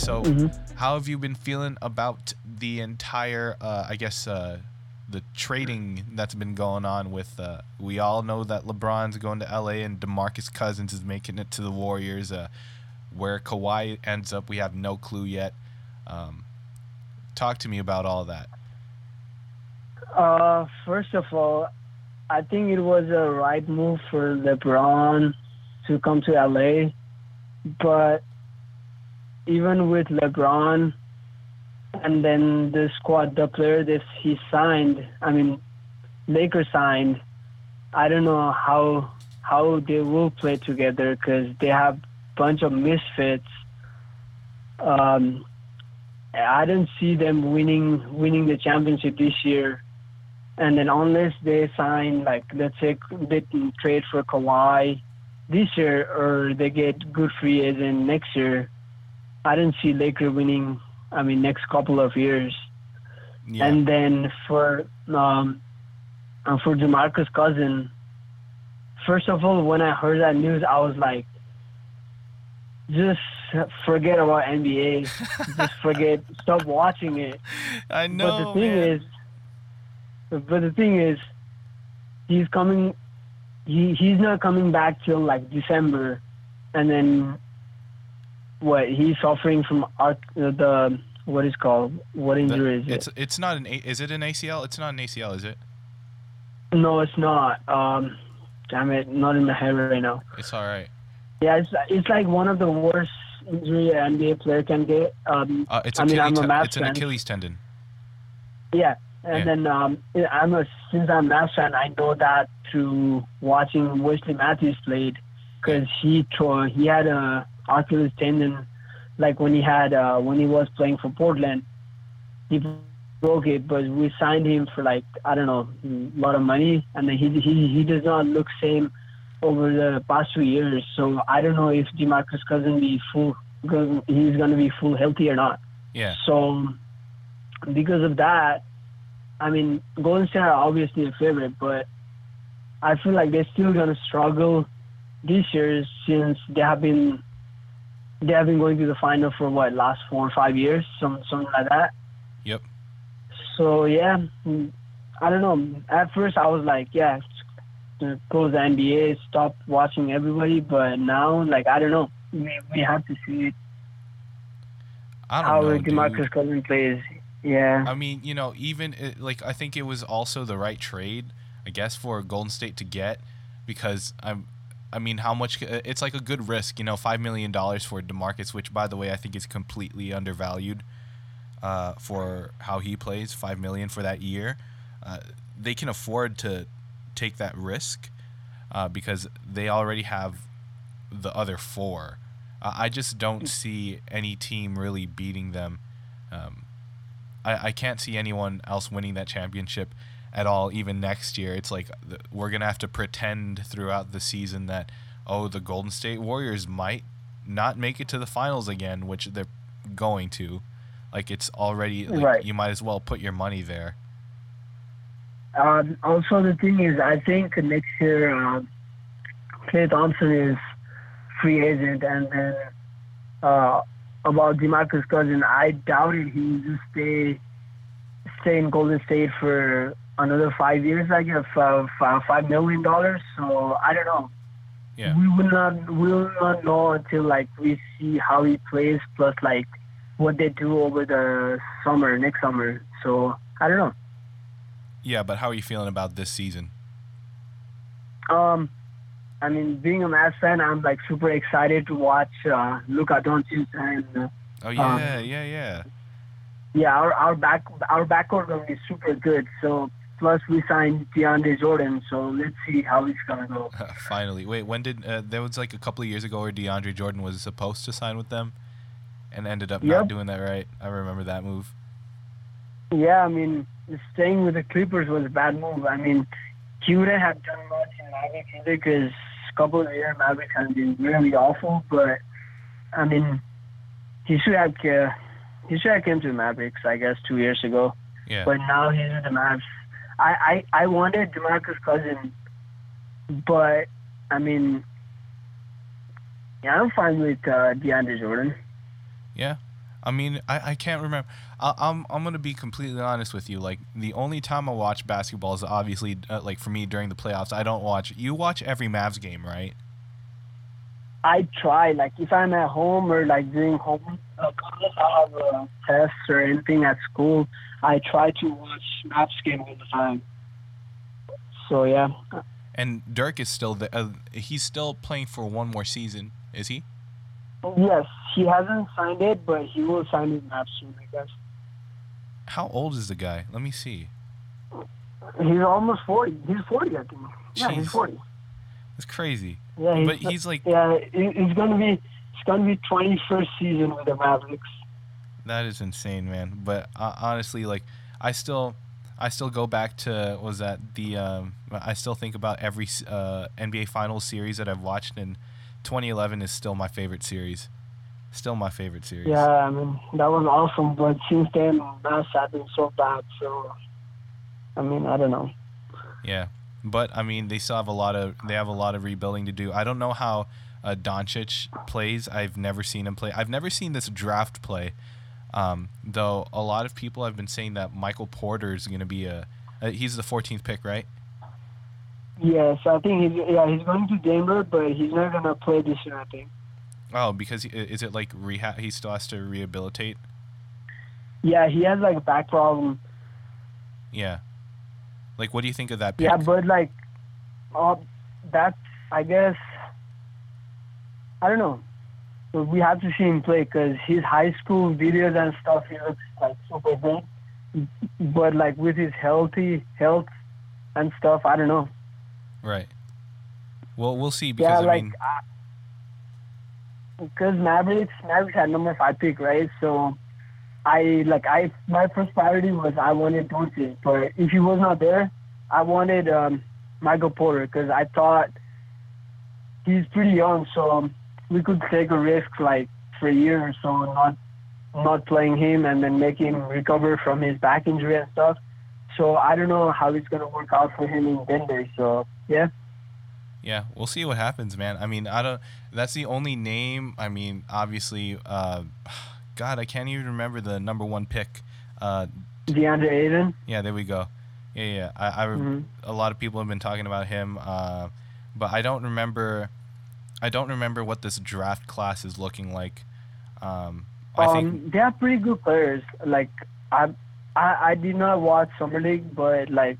so, Mhm. how have you been feeling about the entire, uh, I guess, uh, the trading that's been going on with? Uh, we all know that LeBron's going to LA and DeMarcus Cousins is making it to the Warriors. Uh, where Kawhi ends up, we have no clue yet. Um, talk to me about all that. Uh, first of all, I think it was a right move for LeBron to come to LA, but even with LeBron and then the squad, the player that he signed, I mean, Lakers signed. I don't know how how they will play together because they have bunch of misfits. Um, I don't see them winning winning the championship this year. And then unless they sign like let's say they trade for Kawhi this year or they get good free agent next year, I don't see Laker winning. I mean next couple of years. Yeah. And then for um, uh, for Demarcus Cousin, first of all, when I heard that news, I was like, just forget about NBA. just forget. Stop watching it. I know. but the thing man. is, but the thing is, he's coming. He he's not coming back till like December, and then what? He's suffering from uh, the what is called what The- injury is it? it's it's not an is it an ACL? It's not an ACL, is it? No, it's not. Um, damn it, not in my head right now. It's all right. Yeah, it's it's like one of the worst injury an NBA player can get. Um, Uh, it's I mean, I'm a Mavs it's an. Achilles tendon. yeah, and Yeah. then um, I'm a since I'm a Mavs fan, I know that through watching Wesley Matthews played because he tore he had a Achilles tendon, like when he had uh, when he was playing for Portland, he broke it, but we signed him for like I don't know a lot of money, and then he he he does not look same over the past two years. So I don't know if Demarcus Cousins be full he's going to be full healthy or not. Yeah. So because of that, I mean Golden State are obviously a favorite, but I feel like they're still going to struggle this year since they have been they have been going to the final for what last four or five years, some something like that. Yep. So yeah, mm, I don't know. At first, I was like, yeah, close the NBA, stop watching everybody. But now, like, I don't know. We we have to see it, I don't how know. Demarcus Cousins plays. Yeah. I mean, you know, even it, like I think it was also the right trade, I guess, for Golden State to get because I'm. I mean, how much? uh, It's like a good risk, you know, five million dollars for Demarcus, which, by the way, I think is completely undervalued uh, for how he plays. Five million for that year, uh, they can afford to take that risk uh, because they already have the other four. Uh, I just don't see any team really beating them. Um, I, I can't see anyone else winning that championship at all, even next year. It's like we're going to have to pretend throughout the season that, oh, the Golden State Warriors might not make it to the finals again, which they're going to. Like, it's already, like, Right. you might as well put your money there. Um, also, the thing is, I think next year, uh, Klay Thompson is free agent, and then uh, about Demarcus Cousins, I doubted he would just stay stay in Golden State for another five years. I guess uh, five, five million dollars. So I don't know. Yeah. We will not we will not know until like we see how he plays, plus like what they do over the summer next summer. So I don't know. Yeah, but how are you feeling about this season? Um, I mean, being a Mavs fan, I'm like super excited to watch uh, Luka Doncic and uh, Oh, yeah, Um, yeah, yeah. yeah, our our back our backcourt gonna be super good. So plus we signed DeAndre Jordan, so let's see how it's gonna go. Finally. Wait, when did, uh, there was like a couple of years ago where DeAndre Jordan was supposed to sign with them and ended up not doing that right. I remember that move. Yeah, I mean, staying with the Clippers was a bad move. I mean, he wouldn't have done much in Mavericks either because a couple of years Mavericks have been really awful. But I mean, he should have uh, he should have came to the Mavericks, I guess, two years ago. Yeah. But now he's with the Mavs. I I, I wanted Demarcus Cousins, but I mean, yeah, I'm fine with uh, DeAndre Jordan. Yeah. I mean, I, I can't remember. I, I'm I'm gonna be completely honest with you. Like the only time I watch basketball is obviously uh, like for me during the playoffs. I don't watch. You watch every Mavs game, right? I try like if I'm at home or like doing home uh, I have a test or anything at school, I try to watch Mavs game all the time. So yeah, And Dirk is still the. Uh, he's still playing for one more season, is he? yes, he hasn't signed it, but he will sign his Mavs soon, I guess. How old is the guy? Let me see. He's almost forty. He's forty, I think. Yeah, he's forty. It's crazy. Yeah, he's, But he's like yeah, it- it's gonna be it's gonna be twenty first season with the Mavericks. That is insane, man. But uh, honestly, like I still, I still go back to was that the um, I still think about every uh, NBA Finals series that I've watched, and 2011 is still my favorite series. Still my favorite series. Yeah, I mean that was awesome, but since then have been so bad. So, I mean, I don't know. Yeah. But I mean, they still have a lot of they have a lot of rebuilding to do. I don't know how uh, Doncic plays. I've never seen him play. I've never seen this draft play. Um, though a lot of people have been saying that Michael Porter is going to be a uh, he's the 14th pick, right? Yes, I think he's yeah he's going to Denver, but he's not gonna play this year. I think. Oh, because he, is it like rehab? He still has to rehabilitate. Yeah, he has like a back problem. Yeah. Like, what do you think of that pick? Yeah, but like, uh, that's I guess I don't know. But we have to see him play because his high school videos and stuff, he looks like super good. But like with his healthy health and stuff, I don't know. right. Well, we'll see because yeah, I like mean, because Mavericks Mavericks had number five pick, right? So I like I my first priority was I wanted Doncic, but if he was not there, I wanted um, Michael Porter because I thought he's pretty young, so um, we could take a risk like for a year or so, not not playing him and then make him recover from his back injury and stuff. So I don't know how it's gonna work out for him in Denver. So yeah. yeah, we'll see what happens, man. I mean, I don't. That's the only name. I mean, obviously, uh, God, I can't even remember the number one pick. Uh, DeAndre Ayton. yeah, there we go. Yeah, yeah. I, I Mhm. a lot of people have been talking about him, uh, but I don't remember. I don't remember what this draft class is looking like. Um, I um, think they are pretty good players. Like I, I, I did not watch summer league, but like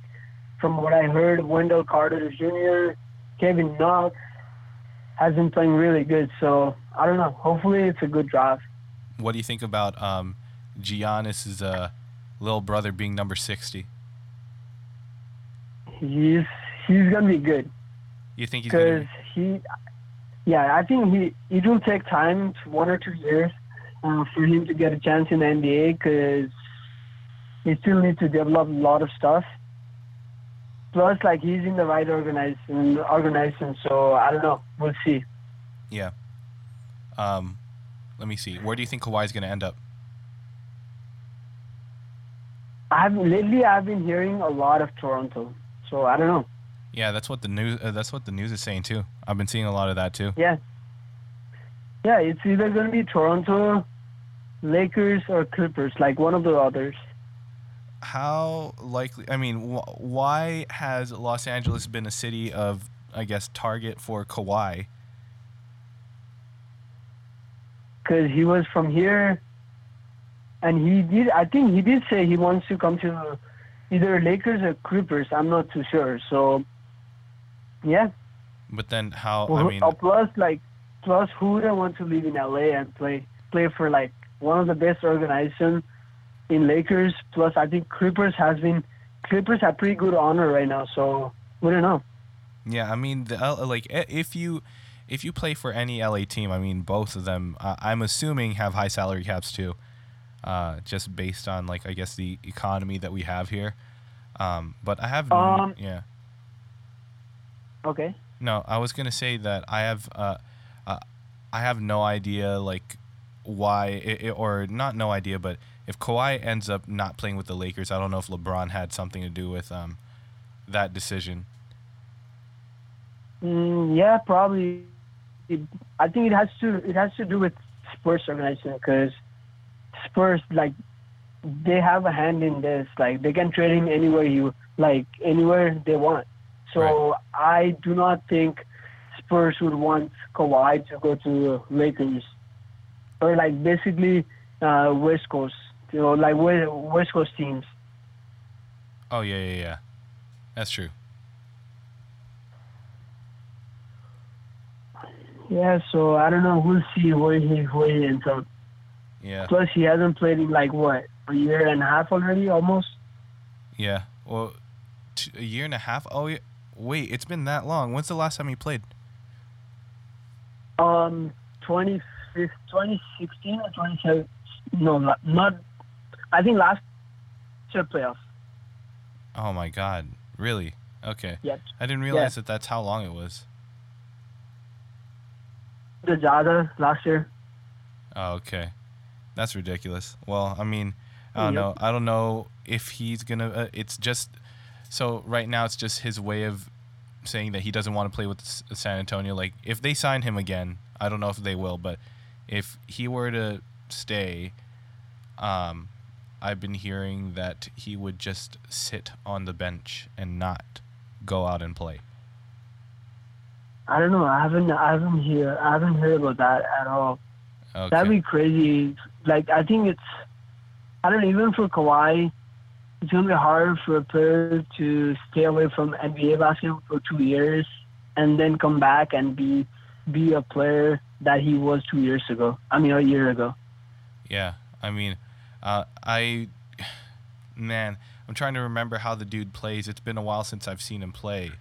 from what I heard, Wendell Carter Jr., Kevin Knox has been playing really good. So I don't know. Hopefully, it's a good draft. what do you think about um, Giannis's uh, little brother being number sixty? He's he's gonna be good You think he's gonna? because he, yeah, I think he it will take time, one or two years, uh, for him to get a chance in the NBA because he still needs to develop a lot of stuff. Plus, like he's in the right organization, organization. So I don't know. We'll see. Yeah. Um, let me see. Where do you think Kawhi's gonna end up? I've lately I've been hearing a lot of Toronto. So I don't know. Yeah, that's what the news. Uh, that's what the news is saying too. I've been seeing a lot of that too. Yeah. Yeah, it's either gonna be Toronto, Lakers, or Clippers. Like one of the others. How likely? I mean, wh- why has Los Angeles been a city of, I guess, target for Kawhi? because he was from here, and he did. I think he did say he wants to come to either Lakers or Clippers. I'm not too sure. So, yeah. But then how? I mean, uh, plus, like, plus, who would want to live in LA and play play for like one of the best organizations in Lakers? Plus, I think Clippers has been Clippers have pretty good honor right now. So we don't know. yeah. I mean, the like if you if you play for any LA team, I mean, both of them, uh, I'm assuming have high salary caps too. Uh, just based on like I guess the economy that we have here. Um, but I have Um, yeah. Okay. No, I was gonna say that I have uh, uh I have no idea like why i i or not no idea, but if Kawhi ends up not playing with the Lakers, I don't know if LeBron had something to do with um that decision. Mm, yeah, probably. It, I think it has to it has to do with sports organization because Spurs like they have a hand in this. Like they can trade him anywhere you like anywhere they want. So I do not think Spurs would want Kawhi to go to Lakers or like basically uh, West Coast, you know, like West West Coast teams. Oh yeah, yeah, yeah. That's true. Yeah, so I don't know. We'll see where he where he ends up. Yeah. Plus, he hasn't played in like what a year and a half already, almost. Yeah. Well, t- a year and a half. Oh, yeah. Wait, it's been that long. When's the last time he played? Um, 20, 2016 or 2017. No, not, not. I think last year playoffs. Oh my God! Really? Okay. Yep. I didn't realize that that's how long it was. The Jada last year. Oh, okay. That's ridiculous. Well, I mean, I don't Yep. know. I don't know if he's gonna. Uh, it's just so right now. It's just his way of saying that he doesn't want to play with San Antonio. Like if they sign him again, I don't know if they will, but if he were to stay, um, I've been hearing that he would just sit on the bench and not go out and play. I don't know. I haven't. I haven't hear. I haven't heard about that at all. Okay. That'd be crazy. Like I think it's. I don't know. Even for Kawhi, it's gonna be hard for a player to stay away from NBA basketball for two years and then come back and be be a player that he was two years ago. I mean, a year ago. Yeah, I mean, uh, I, man, I'm trying to remember how the dude plays. It's been a while since I've seen him play,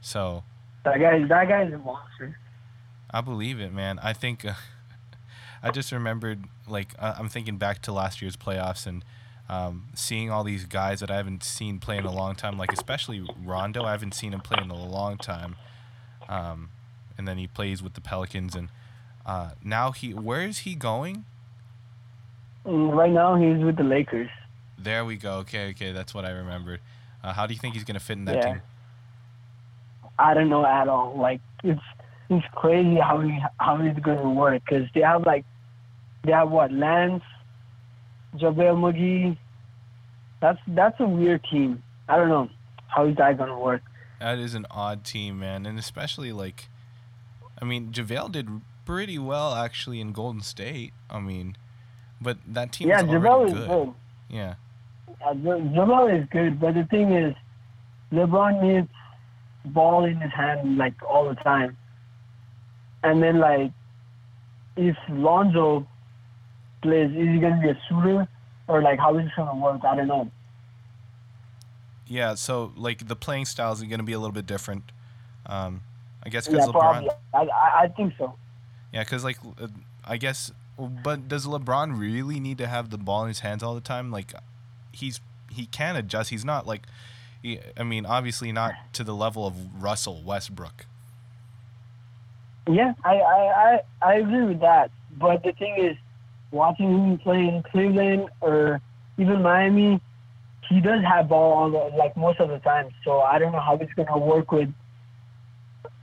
so That guy. That guy is a monster. I believe it, man. I think, uh, I just remembered, like, uh, I'm thinking back to last year's playoffs and um, seeing all these guys that I haven't seen play in a long time, like especially Rondo. I haven't seen him play in a long time, um, and then he plays with the Pelicans, and uh, now he, where is he going? Mm, Right now, he's with the Lakers. There we go. Okay, okay, that's what I remembered. Uh, how do you think he's gonna fit in that Yeah. team? I don't know at all. Like it's it's crazy how he how he's going to work because they have like they have what Lance, JaVale McGee. That's that's a weird team. I don't know how is that going to work. That is an odd team, man, and especially like, I mean, JaVale did pretty well actually in Golden State. I mean, but that team yeah, JaVale is good. Yeah, Uh, JaVale is good, but the thing is, LeBron needs ball in his hand like all the time. And then like, if Lonzo plays, is he gonna be a shooter or like how is this gonna work? I don't know. yeah. So like the playing styles are gonna be a little bit different. Um, I guess Yeah, because LeBron. probably. I, I I think so. Yeah, because like, uh, I guess. But does LeBron really need to have the ball in his hands all the time? Like, he's he can adjust. He's not like, he, I mean, obviously not to the level of Russell Westbrook. Yeah, I, I, I, I agree with that. But the thing is, watching him play in Cleveland or even Miami, he does have ball on the, like most of the time. So I don't know how it's gonna work with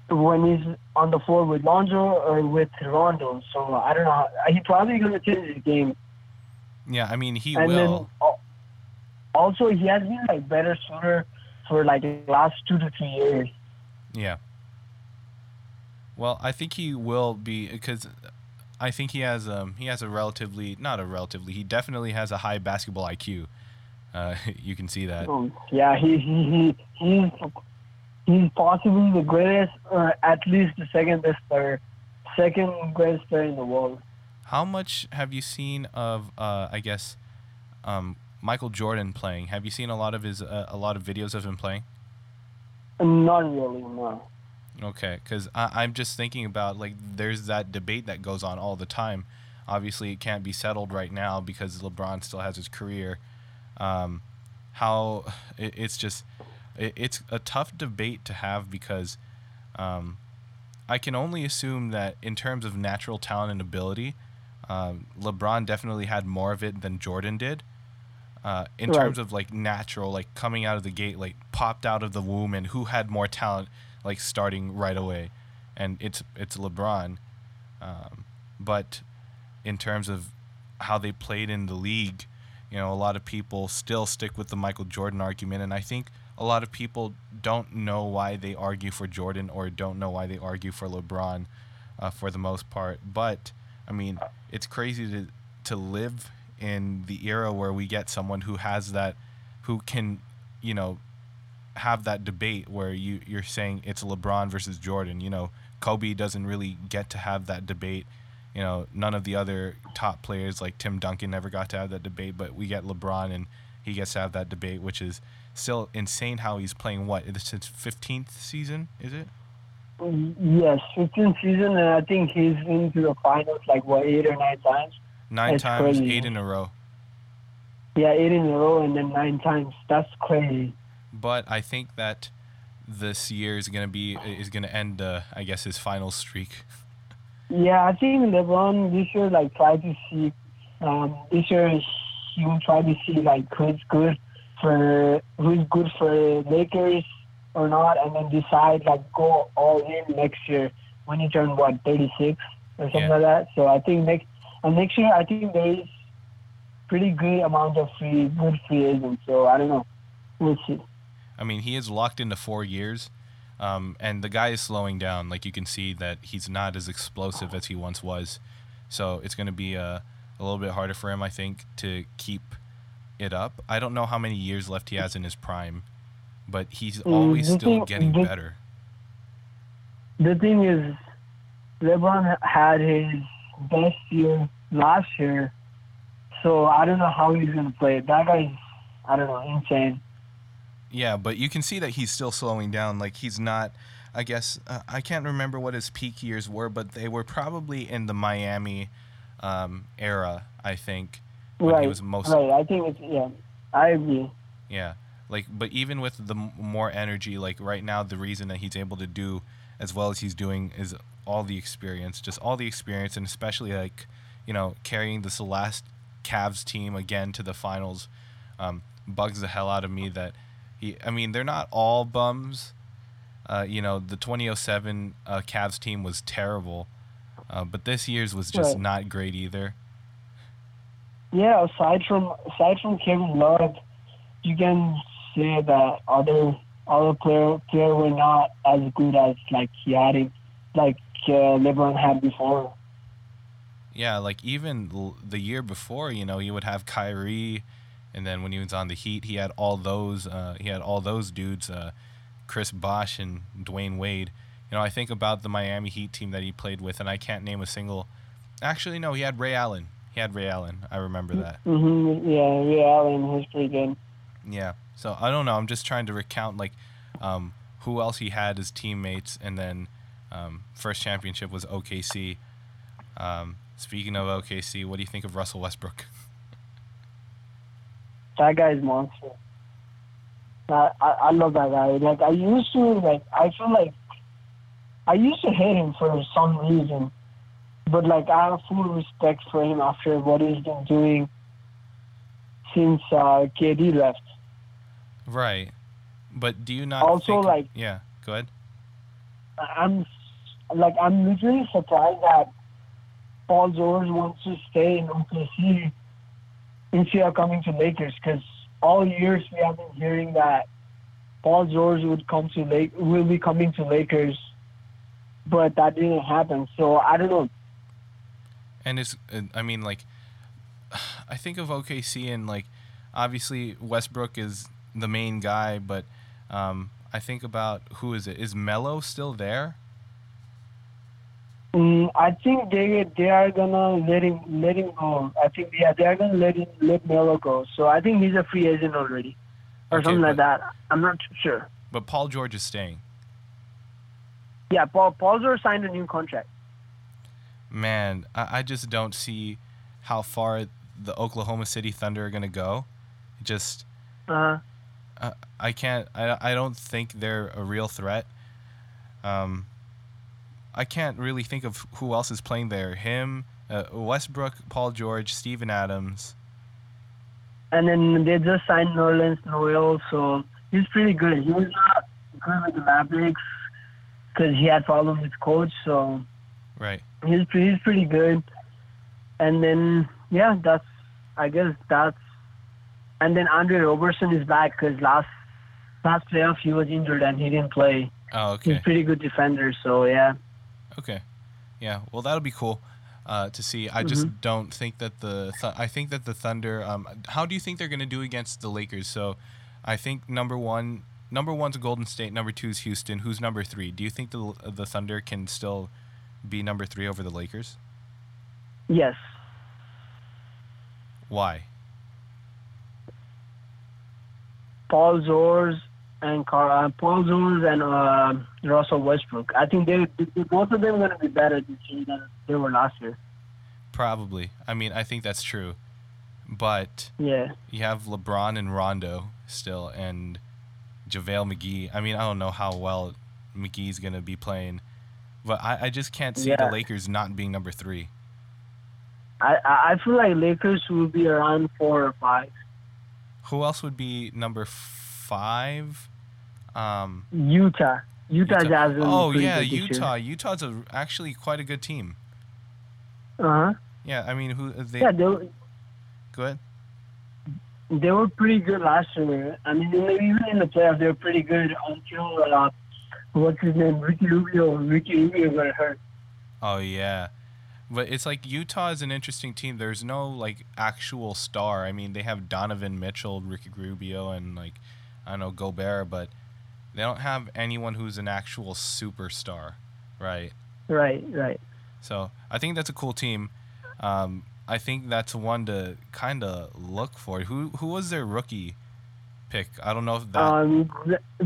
when he's on the floor with Lonzo or with Rondo. So I don't know. How, he probably gonna change his game. Yeah, I mean he and will. then also he has been like better shooter for like the last two to three years. Yeah. Well, I think he will be because I think he has um he has a relatively not a relatively he definitely has a high basketball IQ. Uh, you can see that. Um, yeah, he, he, he he's he's possibly the greatest, or at least the second best player, second greatest player in the world. How much have you seen of uh I guess um Michael Jordan playing? Have you seen a lot of his uh, a lot of videos of him playing? Not really, no. Okay, because I'm just thinking about like there's that debate that goes on all the time. Obviously, it can't be settled right now because LeBron still has his career. Um, how it, it's just it, it's a tough debate to have because um, I can only assume that in terms of natural talent and ability, um, LeBron definitely had more of it than Jordan did. Uh, in Right. terms of like natural, like coming out of the gate, like popped out of the womb, and who had more talent, like starting right away, and it's it's LeBron. Um, but in terms of how they played in the league, you know, a lot of people still stick with the Michael Jordan argument, and I think a lot of people don't know why they argue for Jordan or don't know why they argue for LeBron, uh, for the most part. But I mean, it's crazy to to live in the era where we get someone who has that, who can, you know, have that debate where you you're saying it's LeBron versus Jordan. You know, Kobe doesn't really get to have that debate. You know, none of the other top players like Tim Duncan never got to have that debate, but we get LeBron and he gets to have that debate, which is still insane how he's playing what? It's his 15th season, is it? Mm, yes, 15th season, and I think he's into the finals like what eight or nine times. Nine That's times, crazy. eight in a row. Yeah, eight in a row and then nine times. That's crazy. But I think that this year is gonna be is gonna end, uh, I guess, his final streak. Yeah, I think LeBron this year like try to see um, this year he will try to see like who's good for who's good for Lakers or not, and then decide like go all in next year when he turn what thirty six or something Yeah. like that. So I think next and next year I think there is pretty good amount of free good free agents. So I don't know, we'll see. I mean, he is locked into four years, um, and the guy is slowing down. Like you can see that he's not as explosive as he once was. So it's going to be uh, a little bit harder for him, I think, to keep it up. I don't know how many years left he has in his prime, but he's Mm, always the still thing- getting the- better. the thing is, LeBron had his best year last year, so I don't know how he's gonna play. That guy's, I don't know, insane. Yeah, but you can see that he's still slowing down. Like he's not. I guess uh, I can't remember what his peak years were, but they were probably in the Miami um, era. I think when right, he was most right. I think it's yeah. I agree. Yeah, like but even with the more energy, like right now, the reason that he's able to do as well as he's doing is all the experience, just all the experience, and especially like you know carrying this last Cavs team again to the finals um, bugs the hell out of me. That I mean, they're not all bums. Uh, you know, the 2007 uh, Cavs team was terrible, uh, but this year's was just Right. not great either. Yeah, aside from aside from Kevin Love, you can say that other other player player were not as good as like he had it, like uh, LeBron had before. Yeah, like even l- the year before, you know, you would have Kyrie, and then when he was on the Heat, he had all those. Uh, he had all those dudes, uh, Chris Bosh and Dwyane Wade. You know, I think about the Miami Heat team that he played with, and I can't name a single. Actually, no, he had Ray Allen. He had Ray Allen. I remember that. hmm Yeah, Ray Allen was pretty good. Yeah. So I don't know. I'm just trying to recount like um, who else he had as teammates, and then um, first championship was OKC. Um, speaking of OKC, what do you think of Russell Westbrook? That guy's monster. I, I I love that guy. Like I used to like I feel like I used to hate him for some reason, but like I have full respect for him after what he's been doing since uh, KD left. Right. But do you not Also, think- like- yeah, go ahead. I'm like I'm literally surprised that Paul George wants to stay in OKC of coming to Lakers because all years we have been hearing that Paul George would come to Lake will be coming to Lakers, but that didn't happen. So I don't know. And it's I mean like I think of OKC and like obviously Westbrook is the main guy, but um, I think about who is it? Is Melo still there? Mm, I think they they are gonna let him let him go. I think yeah they are gonna let him let Melo go. So I think he's a free agent already, or Okay, something like that. I'm not sure. But Paul George is staying. Yeah, Paul Paul George signed a new contract. Man, I, I just don't see how far the Oklahoma City Thunder are gonna go. Just Uh, uh, I can't. I, I don't think they're a real threat. Um, I can't really think of who else is playing there. Him, uh, Westbrook, Paul George, Steven Adams. and then they just signed Nerlens Noel, so he's pretty good. He was not good with the Mavericks because he had problems with coach, so Right. he's pretty, he's pretty good. And then yeah, that's I guess that's and then Andre Roberson is back because last last playoff he was injured and he didn't play. Oh, He's okay. a pretty good defender, so yeah. Okay. Yeah. Well, that'll be cool uh, to see. I just don't think that the th- I think that the Thunder. Um, how do you think they're going to do against the Lakers? So, I think number one, number one's Golden State. Number two is Houston. Who's number three? Do you think the the Thunder can still be number three over the Lakers? Yes. Why? Paul Zors and Car- uh, Paul Zors and uh, Russell Westbrook. I think they, they both of them are going to be better this year than they were last year. Probably. I mean, I think that's true, but Yeah. you have LeBron and Rondo still, and JaVale McGee. I mean, I don't know how well McGee's gonna be playing, but I, I just can't see the Lakers not being number three. I, I I feel like Lakers will be around four or five. Who else would be number five? Um, Utah. Utah, Jazz. is Oh yeah, good this year. Utah. Utah's a, actually quite a good team. Uh-huh. Yeah, I mean, who they? Yeah, they, were- Go ahead. they were pretty good last year. I mean, even in the playoffs, they were pretty good until, uh, what's his name? Ricky Rubio. Ricky Rubio got hurt. Oh yeah, but it's like Utah is an interesting team. There's no like actual star. I mean, they have Donovan Mitchell, Ricky Rubio, and like I don't know Gobert, but they don't have anyone who's an actual superstar, right? Right, right. So I think that's a cool team. Um, I think that's one to kind of look for. Who who was their rookie pick? I don't know if that. Um,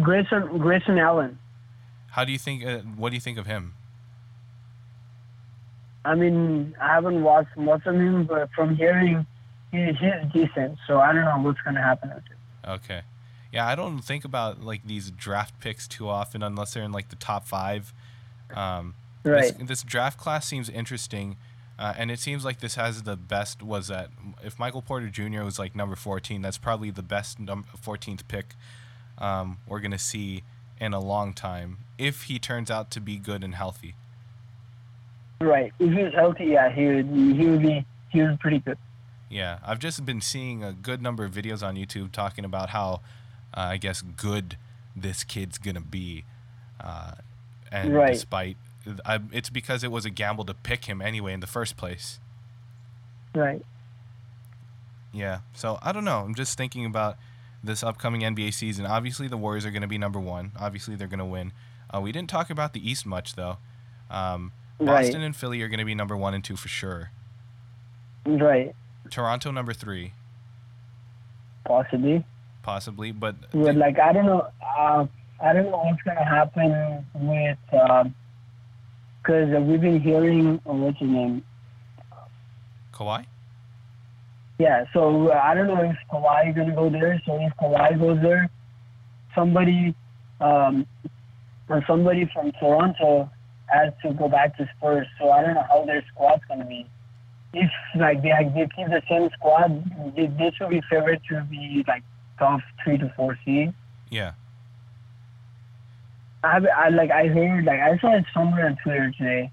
Grayson, Grayson Allen. how do you think? Uh, what do you think of him? I mean, I haven't watched much of him, but from hearing, he, he's decent. So I don't know what's going to happen with him. Okay. Yeah, I don't think about like these draft picks too often unless they're in like the top five. Um, Right. This, this draft class seems interesting, uh, and it seems like this has the best. Was that if Michael Porter Jr. was like number fourteen? That's probably the best 14th pick um, we're gonna see in a long time if he turns out to be good and healthy. Right. If he was healthy, yeah, he would, he would be, he was pretty good. Yeah, I've just been seeing a good number of videos on YouTube talking about how, I guess, good this kid's gonna be, uh, and Right. despite, I, it's because it was a gamble to pick him anyway in the first place. Right. Yeah, so I don't know. I'm just thinking about this upcoming NBA season. Obviously, the Warriors are going to be number one. Obviously, they're going to win. Uh, we didn't talk about the East much though. Um, Boston Right. and Philly are going to be number one and two for sure. Right. Toronto number three, Possibly. Possibly, but But like, I don't know. Uh, I don't know what's to happen with, because we've been hearing, oh, what's his name? Kawhi. Yeah, so uh, I don't know if Kawhi is gonna go there. So if Kawhi goes there, somebody, um, or somebody from Toronto has to go back to Spurs. So I don't know how their squad's gonna be. If like they, they keep the same squad, they, they should be favored to be like top three to four seed. Yeah. I, I like I heard like I saw it somewhere on Twitter today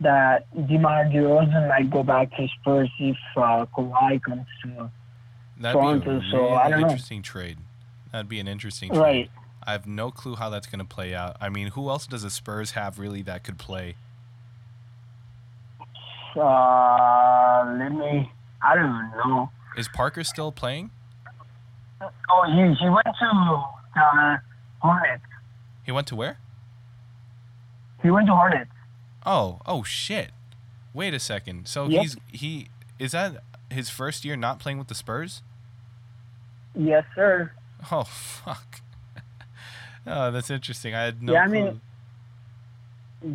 that DeMar DeRozan might go back to Spurs if uh, Kawhi comes to That'd be Toronto, a so really I don't know. interesting trade. That'd be an interesting trade. right. I have no clue how that's going to play out. I mean, who else does the Spurs have really that could play? Uh, let me. I don't know. Is Parker still playing? Oh, he he went to uh, Hornets. He went to where? He went to Hornets. Oh, oh shit. Wait a second. So Yep. he's he is that his first year not playing with the Spurs? Yes, sir. Oh fuck. oh, that's interesting. I had no Yeah, I clue. mean-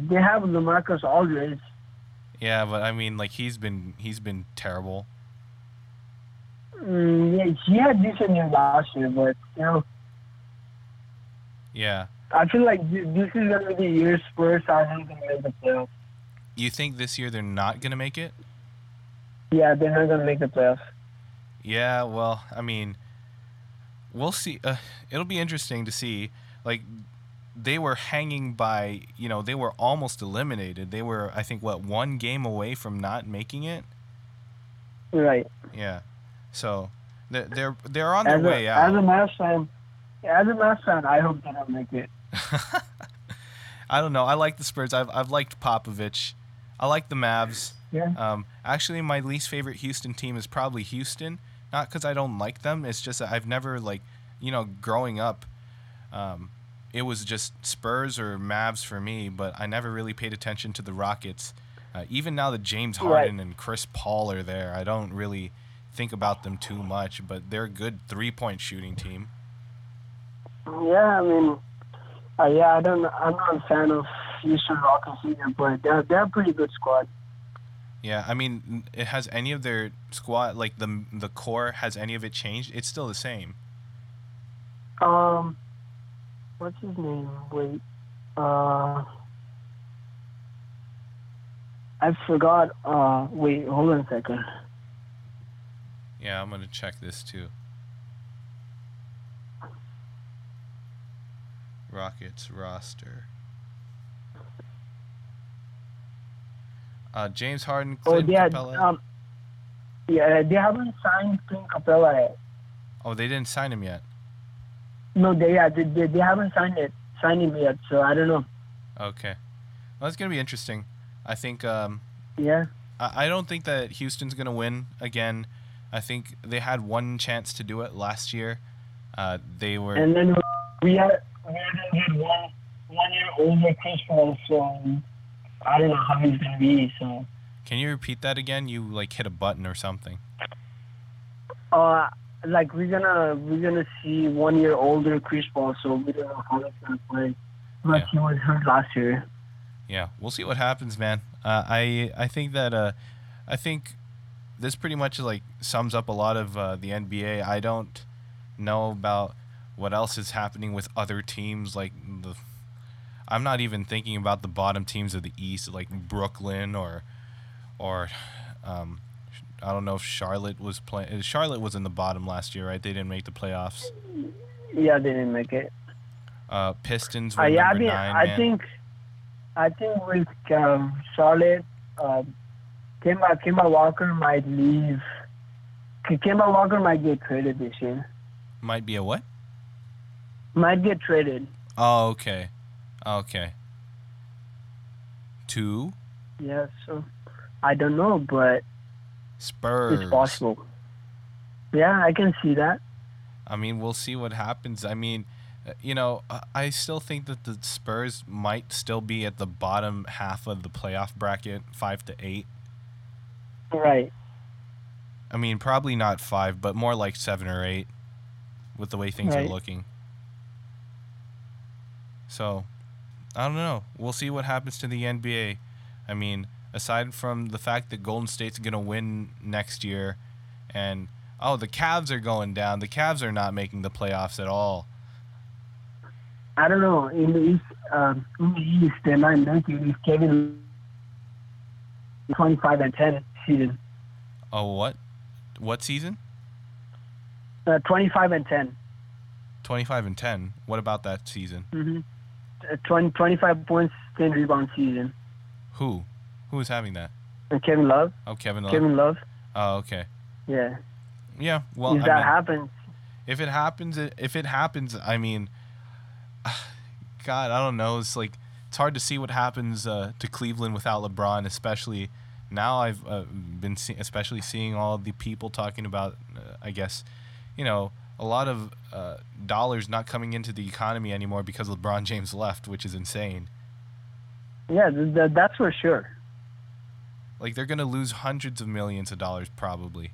They have Lamarcus Aldridge. yeah, but I mean like he's been he's been terrible. Mm, yeah, he had decent year last year, but you know, Yeah. I feel like this is gonna be the year Spurs are not gonna make the playoffs. You think this year they're not going to make it? Yeah, they're not gonna make the playoffs. Yeah, well, I mean, we'll see. Uh, it'll be interesting to see. Like, they were hanging by, you know, they were almost eliminated. They were, I think, what, one game away from not making it? Right. Yeah. So they're they're, they're on As their a, way as a out. Mavs fan, as a Mavs fan, I hope they don't make it. I don't know. I like the Spurs. I've I've liked Popovich. I like the Mavs. Yeah. Um, actually, my least favorite Houston team is probably Houston. Not because I don't like them. It's just that I've never like, you know, growing up, um, it was just Spurs or Mavs for me. But I never really paid attention to the Rockets. Uh, even now that James Right. Harden and Chris Paul are there, I don't really think about them too much. But they're a good three-point shooting team. Yeah, I mean, uh, yeah, I don't. I'm not a fan of Houston Rockets either, but they're they're a pretty good squad. Yeah, I mean, it has any of their squad like the the core has any of it changed? It's still the same. Um, what's his name? Wait, uh, I forgot. Uh, wait, hold on a second. Yeah, I'm gonna check this too. Rockets roster. Uh, James Harden, Oh, Clint they had, Capela. um, yeah, they haven't signed Clint Capela yet. oh, they didn't sign him yet. No, they yeah, they, they, they haven't signed it, signed him yet. So I don't know. Okay, well, it's gonna be interesting. I think um, Yeah, I I don't think that Houston's gonna win again. I think they had one chance to do it last year. Uh, they were and then we had we had one one year older Chris Paul, so I don't know how he's gonna be. So Can you repeat that again? You like hit a button or something. uh, like we're gonna we're gonna see one year older Chris Paul, so we don't know how he's gonna play. But Yeah. he was hurt last year. Yeah, we'll see what happens, man. Uh, I I think that uh, I think this pretty much like sums up a lot of uh, the NBA. I don't know about what else is happening with other teams. Like the, I'm not even thinking about the bottom teams of the East, like Brooklyn or or um, I don't know if Charlotte was playing. Charlotte was in the bottom last year, right? They didn't make the playoffs. Yeah, they didn't make it. Uh, Pistons were Uh, yeah, I mean, nine. I man. think, I think with um, Charlotte, uh, Kemba Kemba Walker might leave. Kemba Walker might get traded this year. might be a what? Might get traded. Oh, okay, okay. Two Yeah, so I don't know, but Spurs. it's possible. Yeah, I can see that. I mean, we'll see what happens. I mean, uh, you know, I- I still think that the Spurs might still be at the bottom half of the playoff bracket, five to eight. Right. I mean, probably not five, but more like seven or eight, with the way things are Right. looking. So, I don't know. We'll see what happens to the NBA. I mean, aside from the fact that Golden State's gonna win next year, and oh, the Cavs are going down. The Cavs are not making the playoffs at all. I don't know. In the East, um, in the East, they might make it if Kevin twenty-five and ten season. Oh, what? What season? Uh, twenty-five and ten. 25 and 10. What about that season? Mm-hmm. Uh, 20, 25 points, ten rebound season. Who? Who is having that? And Kevin Love. Oh, Kevin Love. Kevin Love. Oh, okay. Yeah. Yeah. Well, if I that mean, happens, if it happens, if it happens, I mean, God, I don't know. It's like it's hard to see what happens uh, to Cleveland without LeBron, especially now. I've uh, been see- especially seeing all the people talking about, uh, I guess, you know, a lot of uh, dollars not coming into the economy anymore because LeBron James left, which is insane. yeah, th- th- that's for sure. Like they're gonna lose hundreds of millions of dollars probably.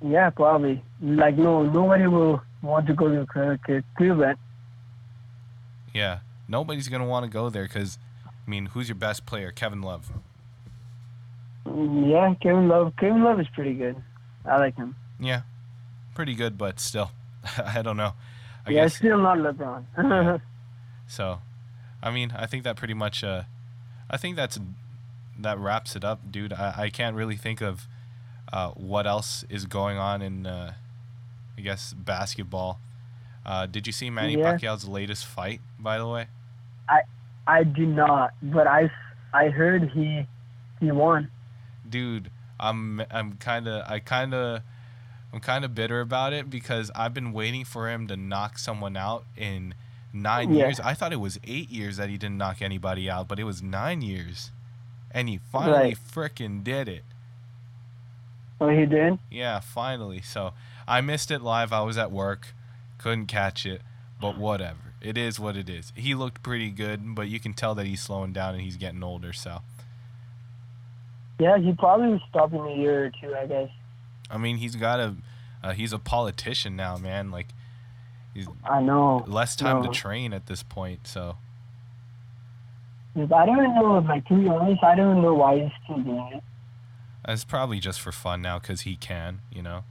Yeah, probably. Like no, nobody will want to go to Cle- Cle- Cleveland. Yeah, nobody's gonna want to go there because, I mean, who's your best player? Kevin Love. Mm, Yeah, Kevin Love. Kevin Love is pretty good. I like him. Yeah, pretty good, but still, I don't know. I yeah, guess still not LeBron. Yeah. so. I mean, I think that pretty much. Uh, I think that's that wraps it up, dude. I, I can't really think of uh, what else is going on in, uh, I guess, basketball. Uh, did you see Manny Yeah. Pacquiao's latest fight, by the way? I did not, but I, I heard he he won. Dude I'm I'm kind of I kind of I'm kind of bitter about it because I've been waiting for him to knock someone out in nine Yeah. years. I thought it was eight years that he didn't knock anybody out, but it was nine years, and he finally Right. frickin' did it. Oh, he did. Yeah, finally. So I missed it live. I was at work, couldn't catch it, but whatever. It is what it is. He looked pretty good, but you can tell that he's slowing down and he's getting older. So Yeah, he probably will stop in a year or two, I guess. I mean, he's got a uh, he's a politician now, man. Like he's I know. less time No. to train at this point. So I don't know. Like to be honest, I don't know why he's still doing it. it's probably just for fun now because he can. You know.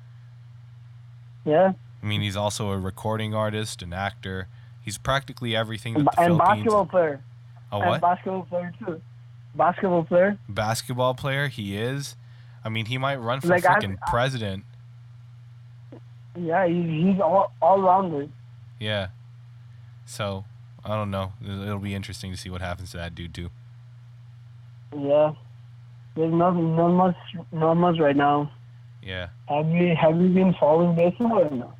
Yeah, I mean, he's also a recording artist, an actor. He's practically everything that and, the and Philippines. basketball player. A And what? basketball player too. Basketball player. basketball player he is. I mean, he might run for Like, I- freaking president. Yeah, he's he's all all rounder. Yeah. So, I don't know. It'll be interesting to see what happens to that dude too. Yeah. There's not not much not much right now. Yeah. Have you have you been following baseball or no?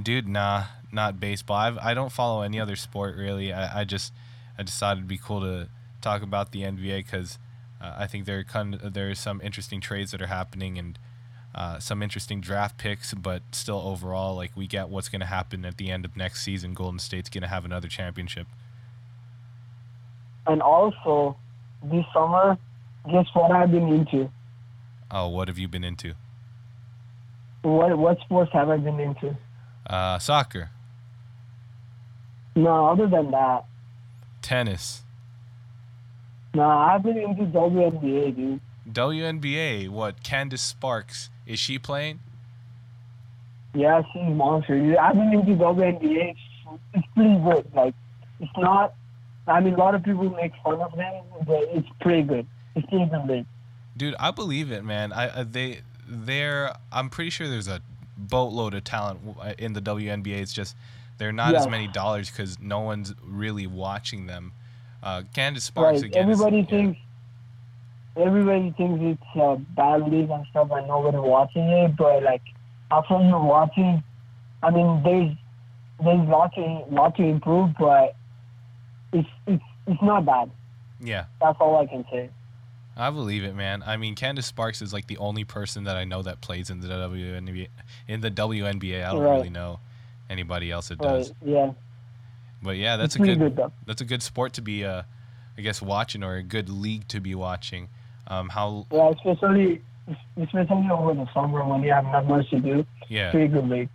Dude, nah, not baseball. I've, I don't follow any other sport really. I, I just I decided it'd be cool to talk about the NBA because uh, I think there are kind of, there are some interesting trades that are happening and uh, some interesting draft picks. But still, overall, like we get what's going to happen at the end of next season. Golden State's going to have another championship. And also, this summer, guess what I've been into? Oh, what have you been into? What what sports have I been into? Uh, soccer, No, other than that, tennis, no, I've been into WNBA, dude. WNBA. What? Candace Sparks is she playing? Yeah, she's monster. dude. I've been into WNBA. It's, pretty good. Like, it's not. I mean, a lot of people make fun of them, but it's pretty good. It's pretty good. Dude, I believe it, man. I uh, they they're I'm pretty sure there's a boatload of talent uh, in the WNBA. It's just there are not as many dollars because no one's really watching them. Uh, Candace Sparks Right. again. is- Everybody yeah. thinks. Everybody thinks it's a bad league and stuff, and nobody watching it. But like, after you're watching, I mean, there's there's lot to lot to improve, but it's it's it's not bad. Yeah, That's all I can say. I believe it, man. I mean, Candace Sparks is like the only person that I know that plays in the WNBA. In the WNBA, I don't Right. really know anybody else that Right? does. Yeah. But yeah, that's it's a good good that's a good sport to be uh, I guess watching or a good league to be watching. Um, how Yeah, especially especially over the summer when you have not much to do. yeah. Pretty good league.